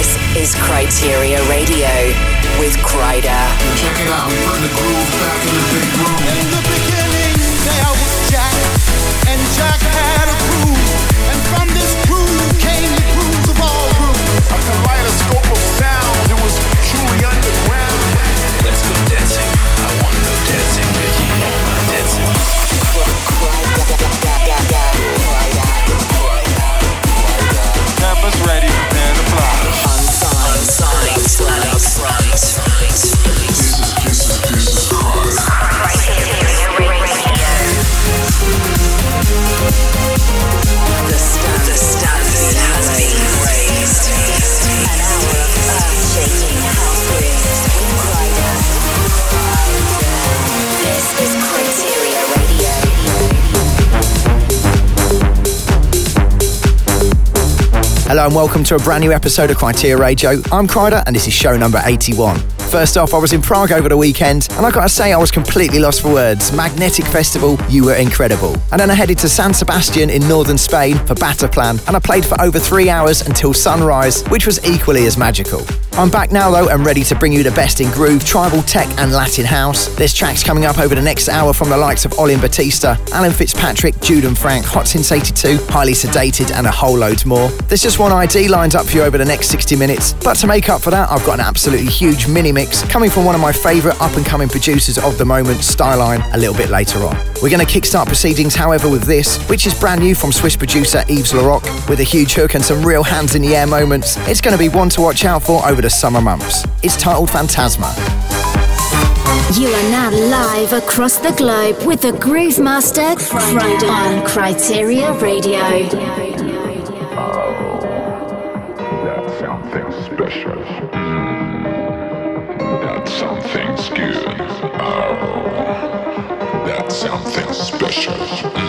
This is Kryteria Radio with Kryder. Check it out, bring the groove back in the big room. In the beginning, there was Jack, and Jack had a and from this came the of all grooves. A kaleidoscope of sound, Hello and welcome to a brand new episode of Kryteria Radio. I'm Kryder and this is show number 81. First off, I was in Prague over the weekend and I gotta say I was completely lost for words. Magnetic Festival, you were incredible. And then I headed to San Sebastian in northern Spain for Bataplan and I played for over three hours until sunrise, which was equally as magical. I'm back now though and ready to bring you the best in groove, tribal tech and Latin house. There's tracks coming up over the next hour from the likes of Olin Batista, Alan Fitzpatrick, Jude and Frank, Hot Since 82, Highly Sedated and a whole load more. There's just one ID lined up for you over the next 60 minutes, but to make up for that I've got an absolutely huge mini mix coming from one of my favourite up and coming producers of the moment, Styline, a little bit later on. We're going to kickstart proceedings however with this, which is brand new from Swiss producer Yves Larock with a huge hook and some real hands in the air moments. It's going to be one to watch out for over the summer months. It's titled Phantasma. You are now live across the globe with the Groove Master Kryder on Kryteria Radio. That's something special. Hmm. That's something's good. Oh, that's something special.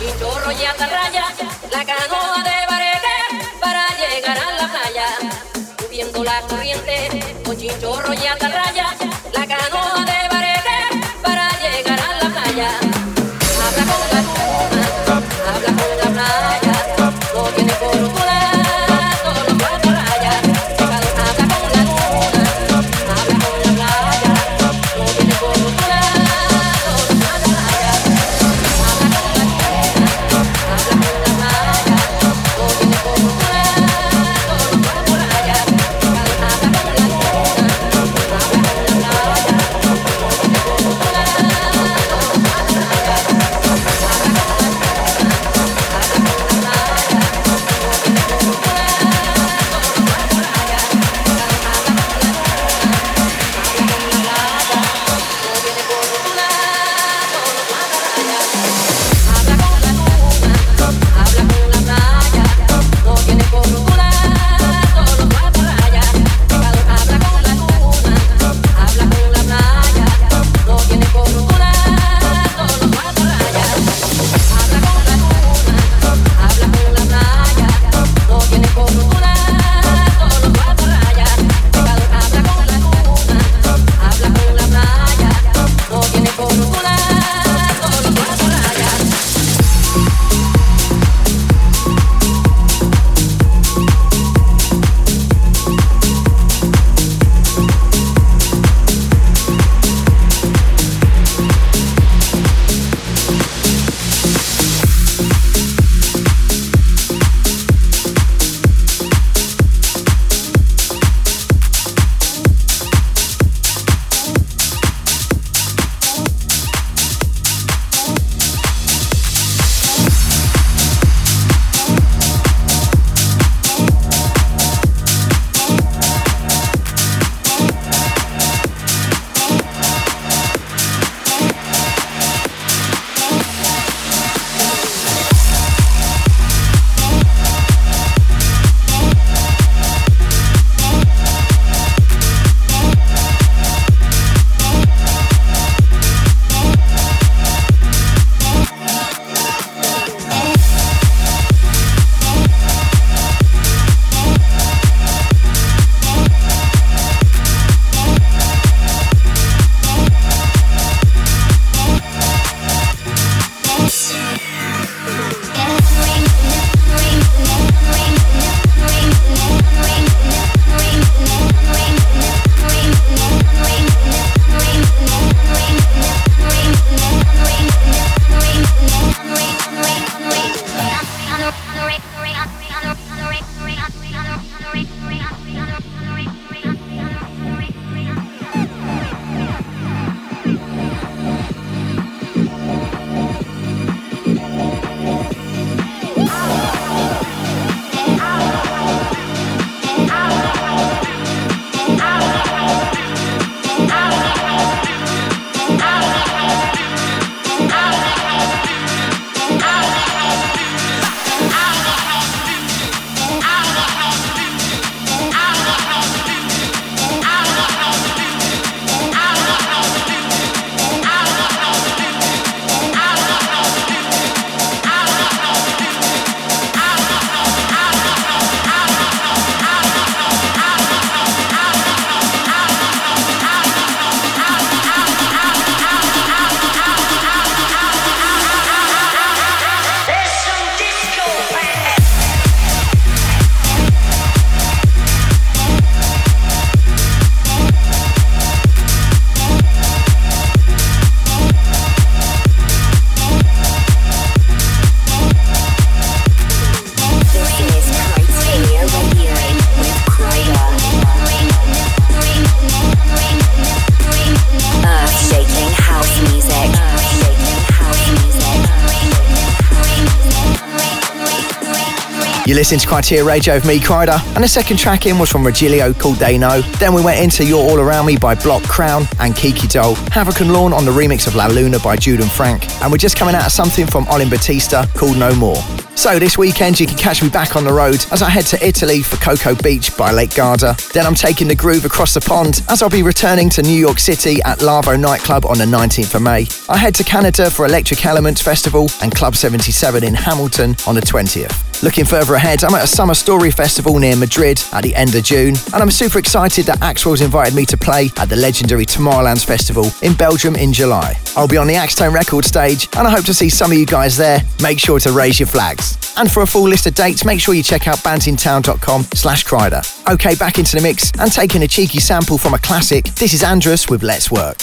chinchorro y atarraya, la canoa de barete para llegar a la playa, subiendo la corriente, con chinchorro y atarraya, la canoa Listened to Kryteria Radio with me, Kryder, and the second track in was from Regilio called They Know. Then we went into You're All Around Me by Block Crown and Kiki Doll, Havoc and Lawn on the remix of La Luna by Jude and Frank, and we're just coming out of something from Olin Batista called No More. So this weekend you can catch me back on the road as I head to Italy for Coco Beach by Lake Garda. Then I'm taking the groove across the pond as I'll be returning to New York City at Lavo nightclub on the 19th of May. I head to Canada for Electric Elements Festival and Club 77 in Hamilton on the 20th. Looking further ahead, I'm at a Summer Story Festival near Madrid at the end of June, and I'm super excited that Axwell's invited me to play at the legendary Tomorrowlands Festival in Belgium in July. I'll be on the Axtone record stage, and I hope to see some of you guys there. Make sure to raise your flags. And for a full list of dates, make sure you check out bandsintown.com slash Kryder. Okay, back into the mix and taking a cheeky sample from a classic, this is Andruss with Let's Work.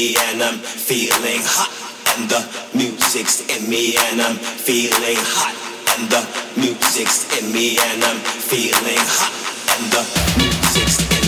me and I'm feeling hot. And the music's in me and I'm feeling hot. And the music's in me and I'm feeling hot. And the music's in me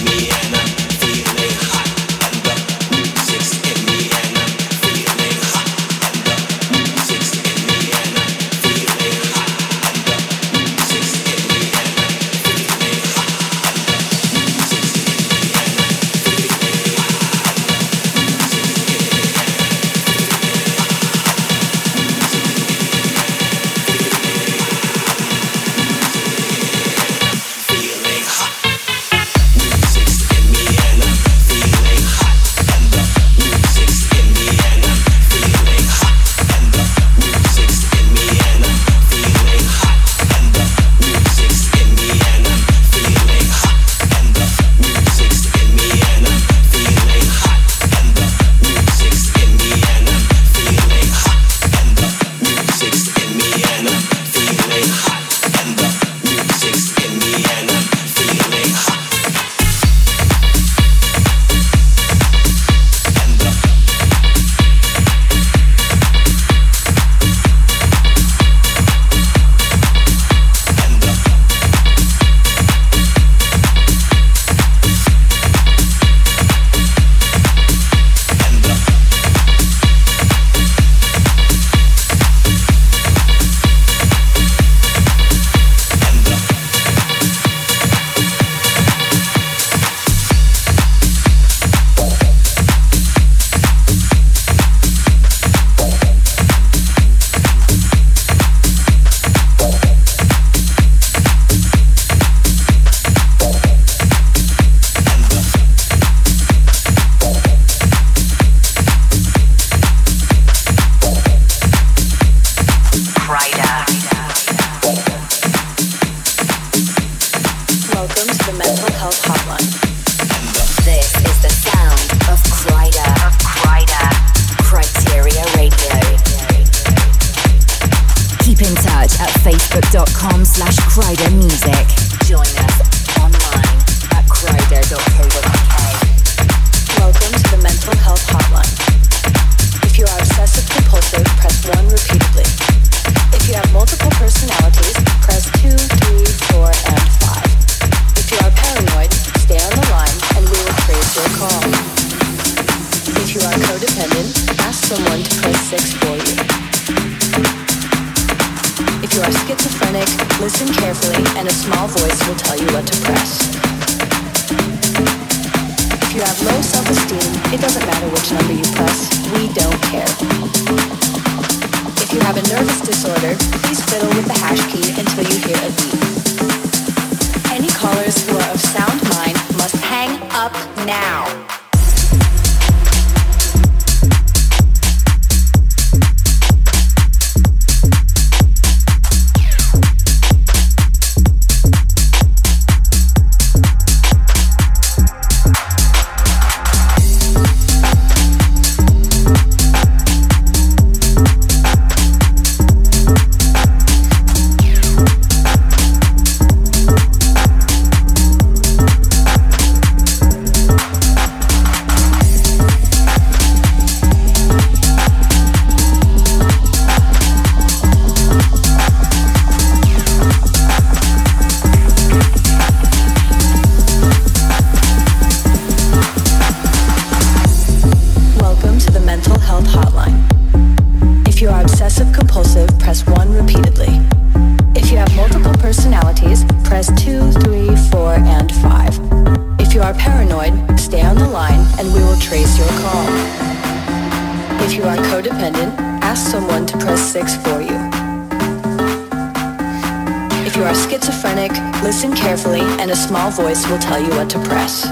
a small voice will tell you what to press.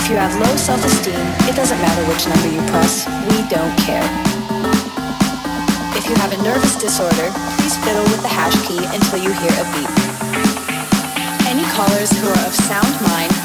If you have low self esteem, it doesn't matter which number you press, we don't care. If you have a nervous disorder, please fiddle with the hash key until you hear a beep. Any callers who are of sound mind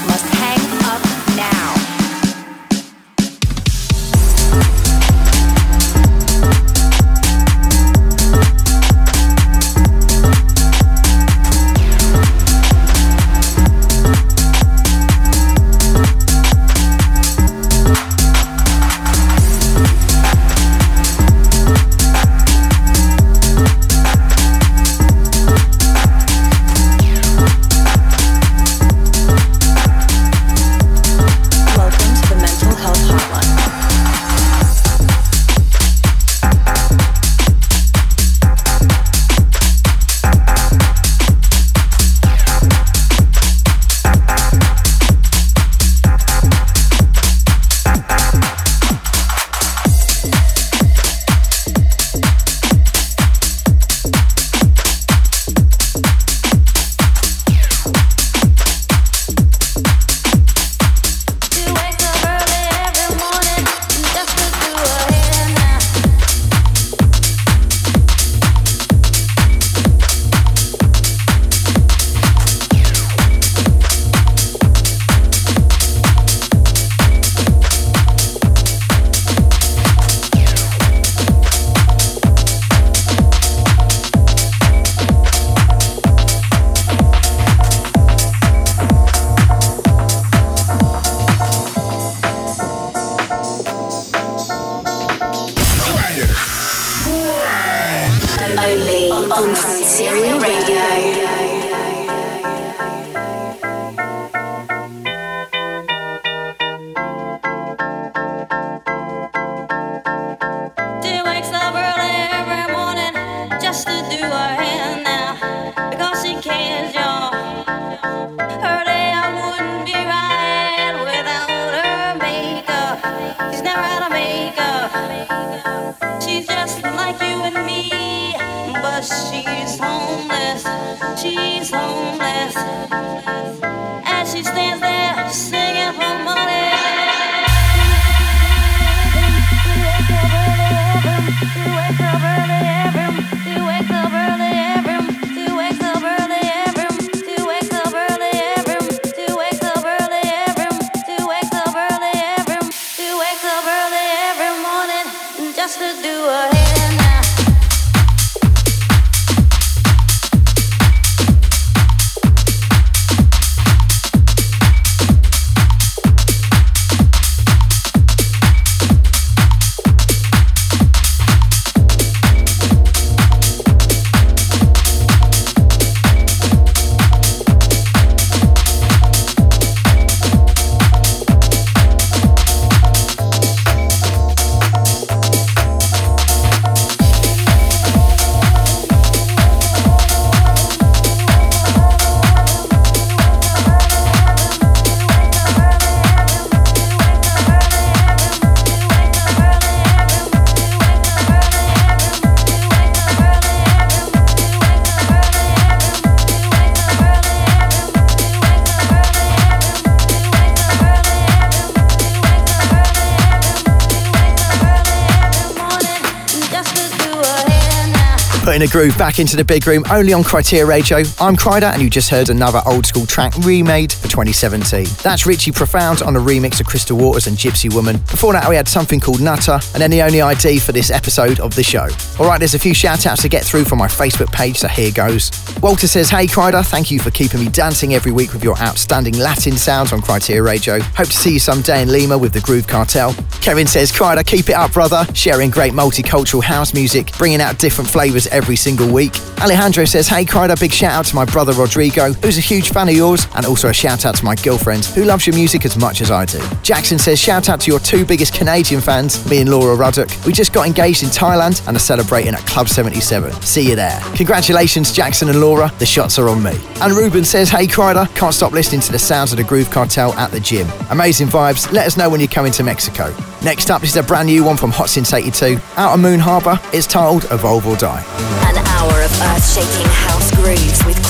A groove back into the big room only on Kryteria Radio. I'm Kryder, and you just heard another old school track remade for 2017. That's Richie Profound on a remix of Crystal Waters and Gypsy Woman. Before that, we had something called Nutter, and then the only ID for this episode of the show. Alright, there's a few shout outs to get through from my Facebook page, so here goes. Walter says, Hey Kryder, thank you for keeping me dancing every week with your outstanding Latin sounds on Kryteria Radio. Hope to see you someday in Lima with the Groove Cartel. Kevin says, Kryder, keep it up, brother. Sharing great multicultural house music, bringing out different flavours every single week. Alejandro says, Hey Kryder, big shout out to my brother Rodrigo, who's a huge fan of yours, and also a shout out to my girlfriend, who loves your music as much as I do. Jackson says, Shout out to your two biggest Canadian fans, me and Laura Ruddock. We just got engaged in Thailand and are celebrating at Club 77. See you there. Congratulations, Jackson and Laura. The shots are on me. And Ruben says, Hey Kryder, can't stop listening to the sounds of the Groove Cartel at the gym. Amazing vibes. Let us know when you're coming to Mexico. Next up, this is a brand new one from Hot Since 82, out of Moon Harbour. It's titled Evolve or Die. An hour of earth-shaking house grooves with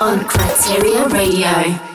on, Kryteria Radio.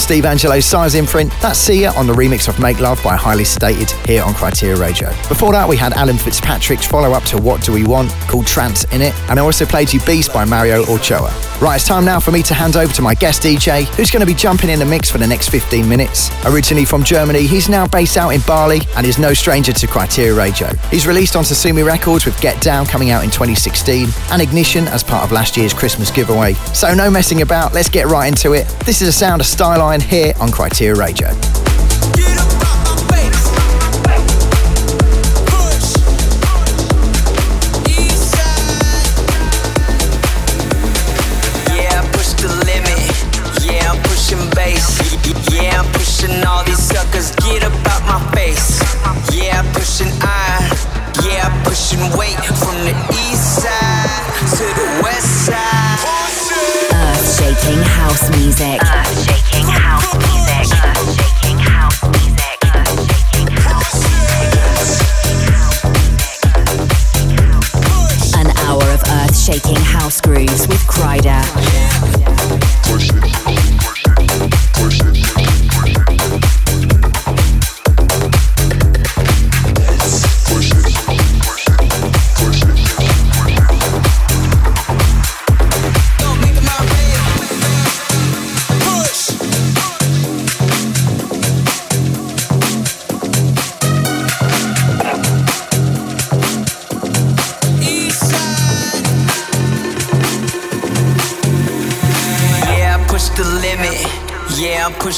Steve Angello's size imprint. That's Sia on the remix of Make Love by Highly Stated here on Kryteria Radio. Before that, we had Alan Fitzpatrick's follow up to What Do We Want called Trance in it, and I also played you Beast by Mario Ochoa. Right, it's time now for me to hand over to my guest DJ, who's going to be jumping in the mix for the next 15 minutes. Originally from Germany, he's now based out in Bali and is no stranger to Kryteria Radio. He's released on Sosumi Records with Get Down coming out in 2016 and Ignition as part of last year's Christmas giveaway. So no messing about, let's get right into it. This is a sound of Styline here on Kryteria Radio.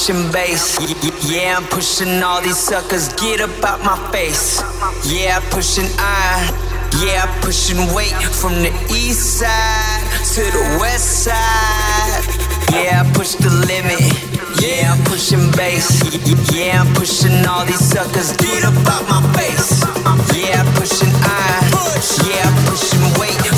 Pushing bass. Yeah, I'm pushing all these suckers. Get up out my face. Yeah, pushing iron. Yeah, pushing weight from the east side to the west side. Yeah, I push the limit. Yeah, I'm pushing bass. Yeah, I'm pushing all these suckers. Get up out my face. Yeah, I'm pushing iron. Yeah, I'm pushing weight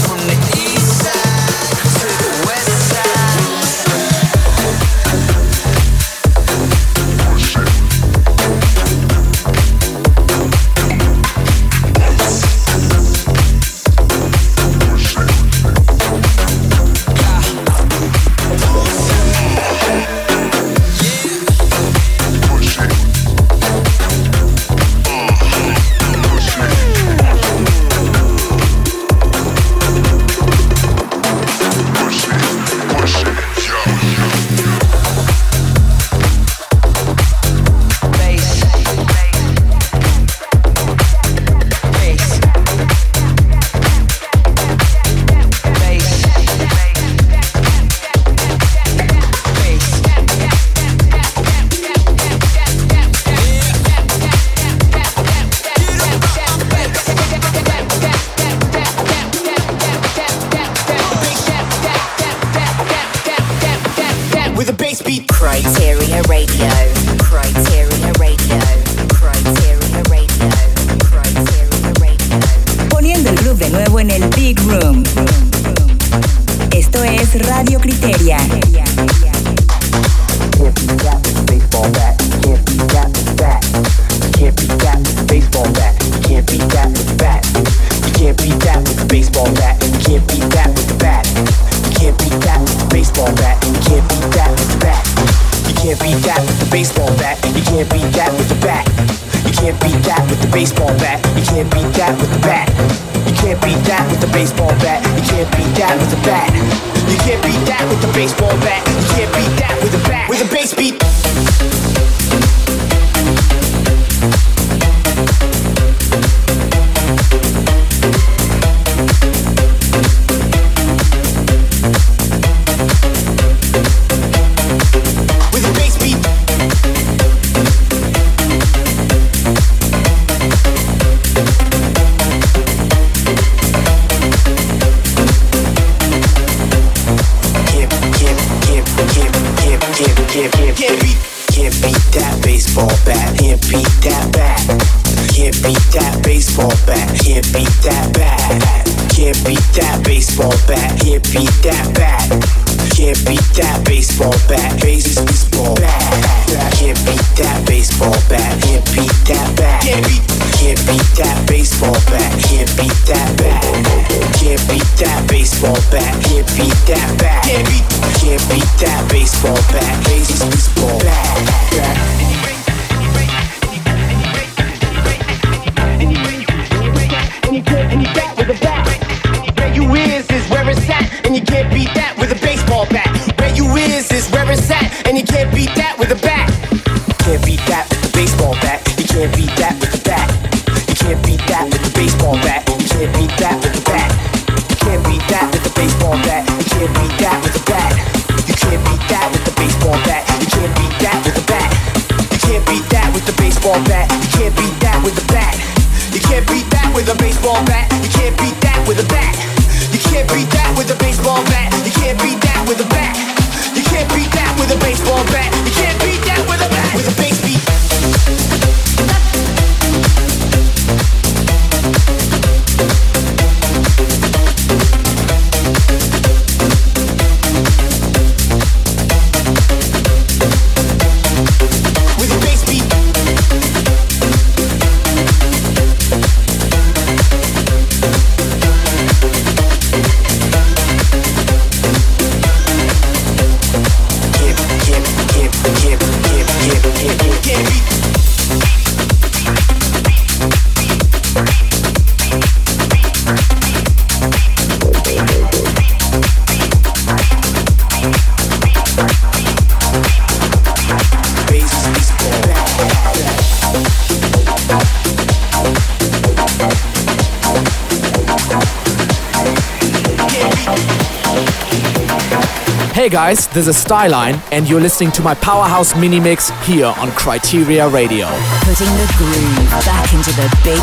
guys, this is Styline, and you're listening to my powerhouse mini mix here on Kryteria Radio. Putting the groove back into the big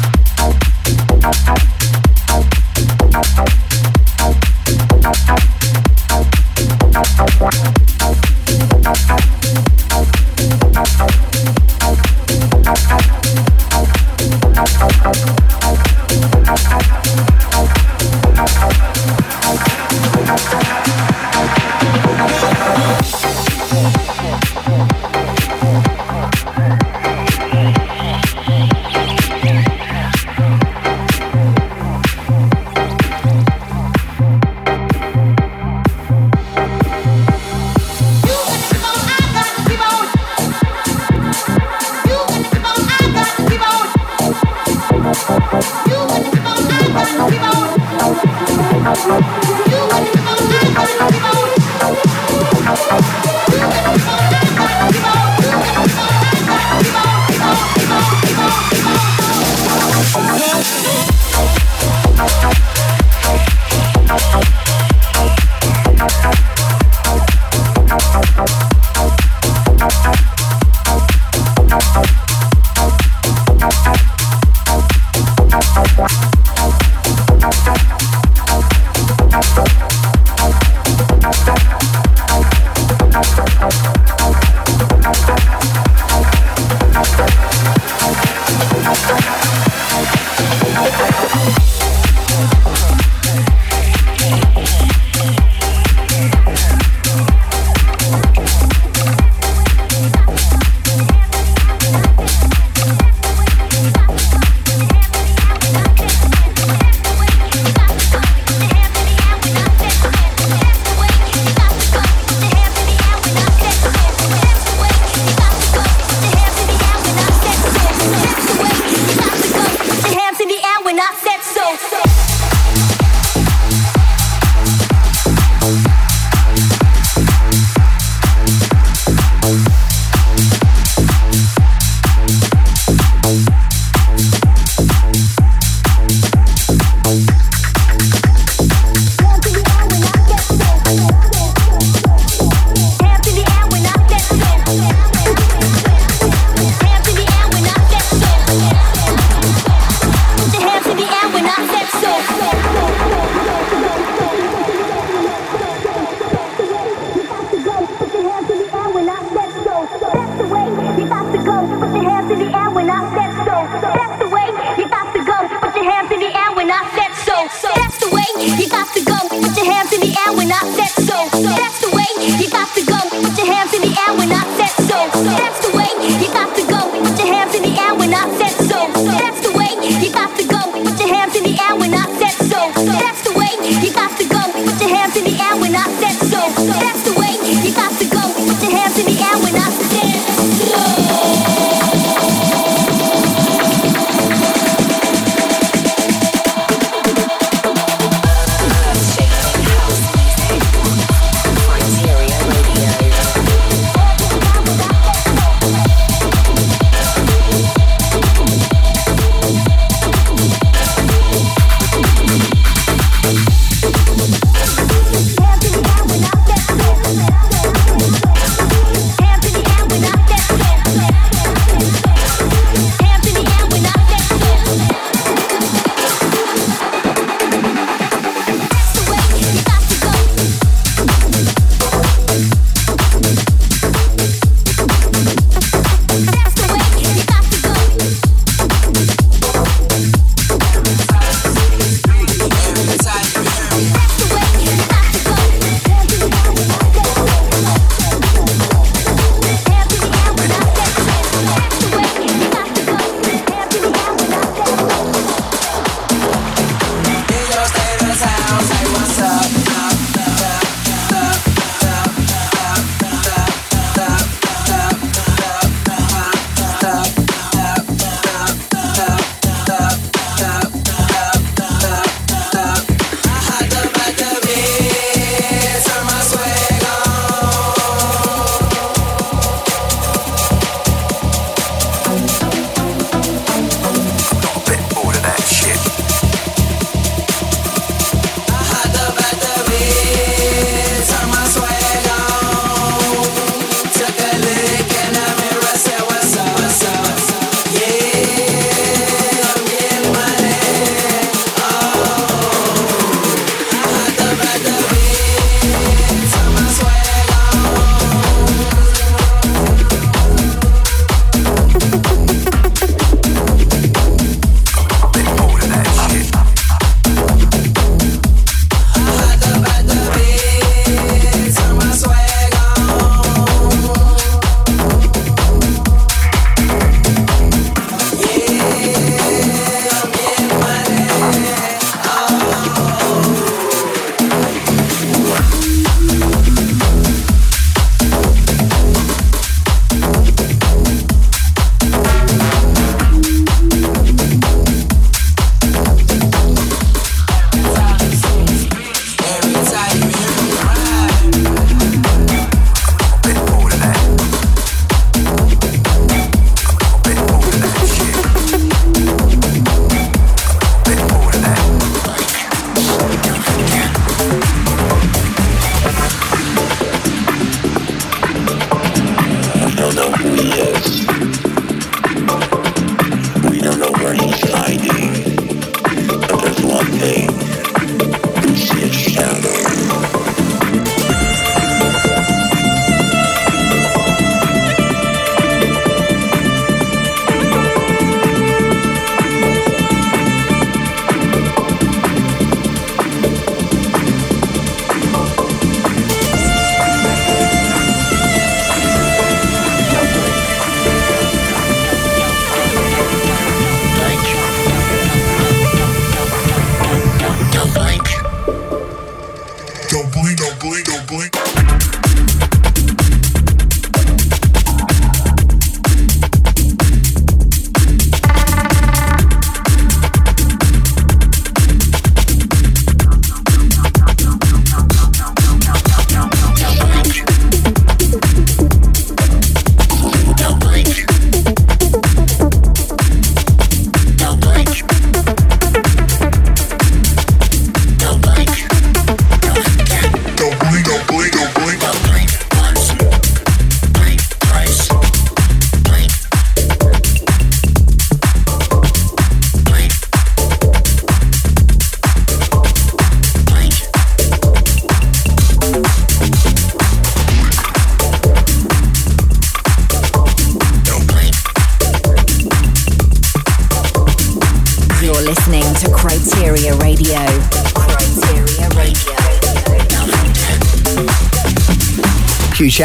room. You got to go, put your hands in the air when I set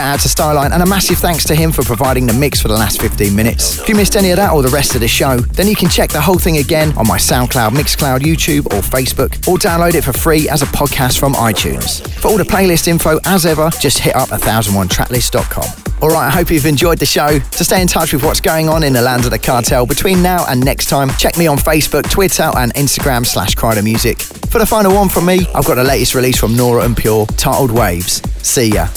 out to Styline and a massive thanks to him for providing the mix for the last 15 minutes. If you missed any of that or the rest of the show, then you can check the whole thing again on my SoundCloud, Mixcloud, YouTube, or Facebook, or download it for free as a podcast from iTunes. For all the playlist info, as ever, just hit up 1001tracklist.com. Alright, I hope you've enjoyed the show. To stay in touch with what's going on in the land of the cartel between now and next time, check me on Facebook, Twitter, and Instagram slash Kryder Music. For the final one from me, I've got the latest release from Nora En Pure, titled Waves. See ya.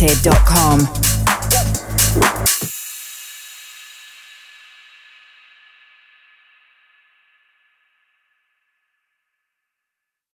Kryteria